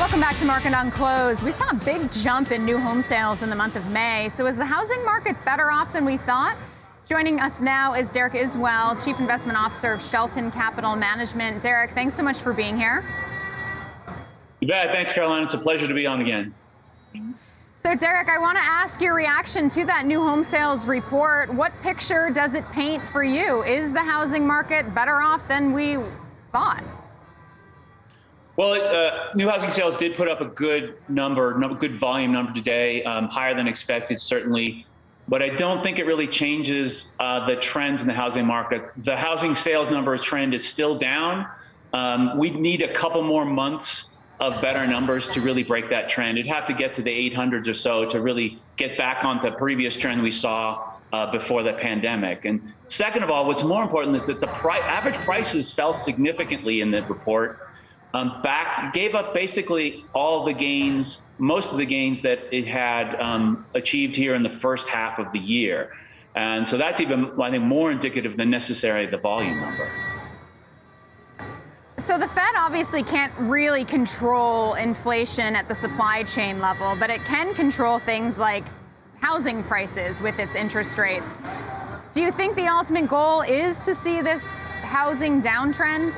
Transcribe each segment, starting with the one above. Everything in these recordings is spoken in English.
Welcome back to Market on Close. We saw a big jump in new home sales in the month of May. So is the housing market better off than we thought? Joining us now is Derek Izuel, Chief Investment Officer of Shelton Capital Management. Derek, thanks so much for being here. You bet. Thanks, Caroline. It's a pleasure to be on again. So, Derek, I want to ask your reaction to that new home sales report. What picture does it paint for you? Is the housing market better off than we thought? Well, uh, new housing sales did put up a good number, no, good volume number today, um, higher than expected, certainly. But I don't think it really changes uh, the trends in the housing market. The housing sales number trend is still down. Um, we need a couple more months of better numbers to really break that trend. It'd have to get to the 800s or so to really get back on the previous trend we saw uh, before the pandemic. And second of all, what's more important is that the pri- average prices fell significantly in the report. Um, back gave up basically all the gains, most of the gains that it had um, achieved here in the first half of the year. And so that's even, I think, more indicative than necessarily the volume number. So the Fed obviously can't really control inflation at the supply chain level, but it can control things like housing prices with its interest rates. Do you think the ultimate goal is to see this housing downtrend?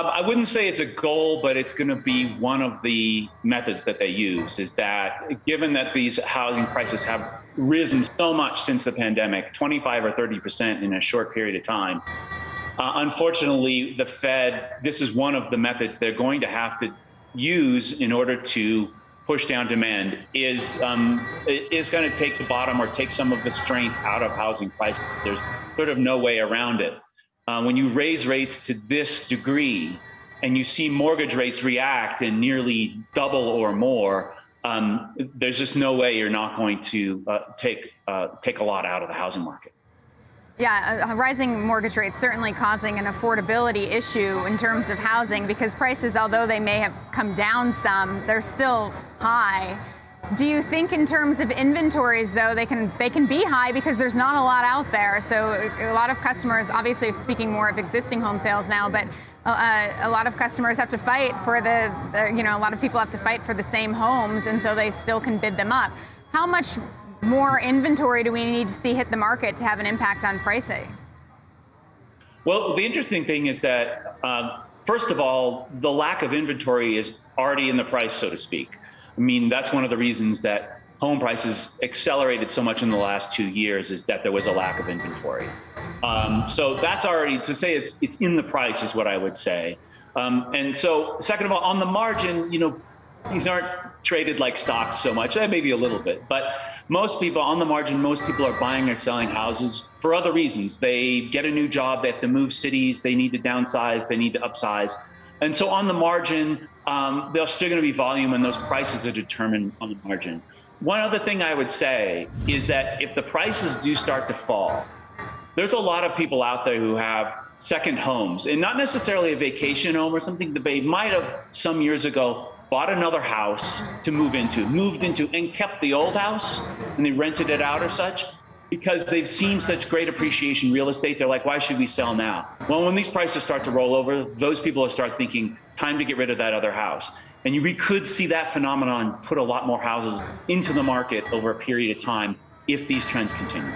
Um, I wouldn't say it's a goal, but it's going to be one of the methods that they use. Is that given that these housing prices have risen so much since the pandemic, 25 or 30 percent in a short period of time, uh, unfortunately, the Fed, this is one of the methods they're going to have to use in order to push down demand is um, is going to take the bottom or take some of the strength out of housing prices. There's sort of no way around it. Uh, when you raise rates to this degree and you see mortgage rates react and nearly double or more, um, there's just no way you're not going to uh, take uh, take a lot out of the housing market. Yeah, rising mortgage rates certainly causing an affordability issue in terms of housing because prices, although they may have come down some, they're still high. Do you think in terms of inventories though they can they can be high because there's not a lot out there. So a lot of customers obviously speaking more of existing home sales now, but uh, a lot of customers have to fight for the, you know, a lot of people have to fight for the same homes and so they still can bid them up. How much more inventory do we need to see hit the market to have an impact on pricing? Well, the interesting thing is that, uh, first of all, the lack of inventory is already in the price, so to speak. I mean, that's one of the reasons that home prices accelerated so much in the last two years is that there was a lack of inventory. Um, so that's already to say it's it's in the price is what I would say. Um, and so, second of all, on the margin, you know, these aren't traded like stocks so much, maybe a little bit, but most people on the margin, most people are buying or selling houses for other reasons. They get a new job, they have to move cities, they need to downsize, they need to upsize. And so on the margin, um, there's still going to be volume and those prices are determined on the margin. One other thing I would say is that if the prices do start to fall, there's a lot of people out there who have second homes and not necessarily a vacation home or something that they might have some years ago bought another house to move into, moved into, and kept the old house, and they rented it out or such because they've seen such great appreciation in real estate. They're like, why should we sell now? Well, when these prices start to roll over, those people will start thinking, time to get rid of that other house. And we could see that phenomenon put a lot more houses into the market over a period of time if these trends continue.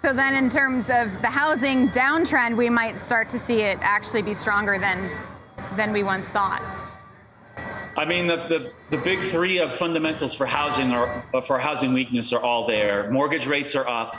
So then in terms of the housing downtrend, we might start to see it actually be stronger than than we once thought. I mean, the, the, the, big three of fundamentals for housing or for housing weakness are all there. Mortgage rates are up.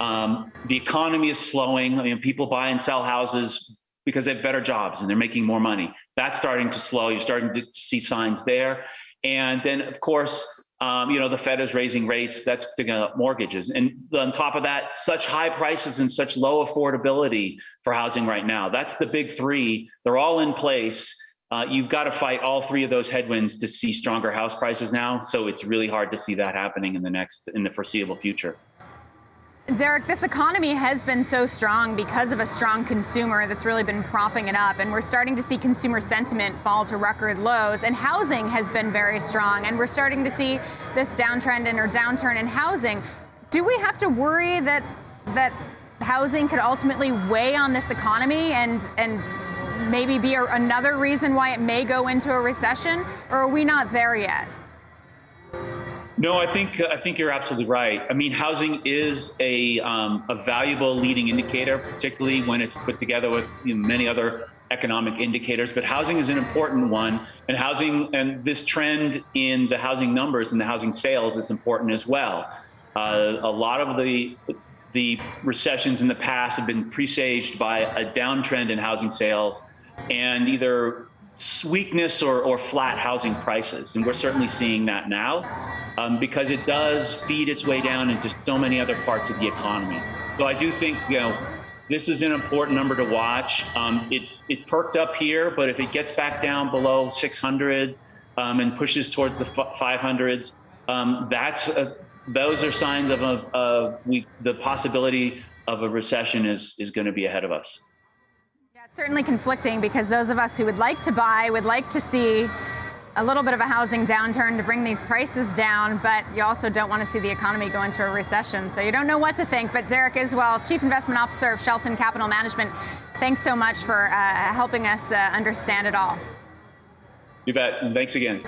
Um, the economy is slowing. I mean, people buy and sell houses because they have better jobs and they're making more money. That's starting to slow. You're starting to see signs there. And then, of course, um, you know, the Fed is raising rates. That's picking up mortgages. And on top of that, such high prices and such low affordability for housing right now. That's the big three. They're all in place uh, you've got to fight all three of those headwinds to see stronger house prices now. So it's really hard to see that happening in the next in the foreseeable future. Derek, this economy has been so strong because of a strong consumer that's really been propping it up. And we're starting to see consumer sentiment fall to record lows. And housing has been very strong. And we're starting to see this downtrend in, or downturn in housing. Do we have to worry that that housing could ultimately weigh on this economy and and maybe be a, another reason why it may go into a recession, or are we not there yet? No, I think I think you're absolutely right. I mean, housing is a um, a valuable leading indicator, particularly when it's put together with you know, many other economic indicators. But housing is an important one, and housing and this trend in the housing numbers and the housing sales is important as well. Uh, a lot of the the recessions in the past have been presaged by a downtrend in housing sales and either weakness or, or flat housing prices. And we're certainly seeing that now um, because it does feed its way down into so many other parts of the economy. So I do think, you know, this is an important number to watch. Um, it, it perked up here, but if it gets back down below 600 um, and pushes towards the 500s, um, that's a, those are signs of a, a we, the possibility of a recession is, is going to be ahead of us. Yeah, it's certainly conflicting because those of us who would like to buy would like to see a little bit of a housing downturn to bring these prices down, but you also don't want to see the economy go into a recession. So you don't know what to think. But Derek Izuel, Chief Investment Officer of Shelton Capital Management, thanks so much for uh, helping us uh, understand it all. You bet. And thanks again.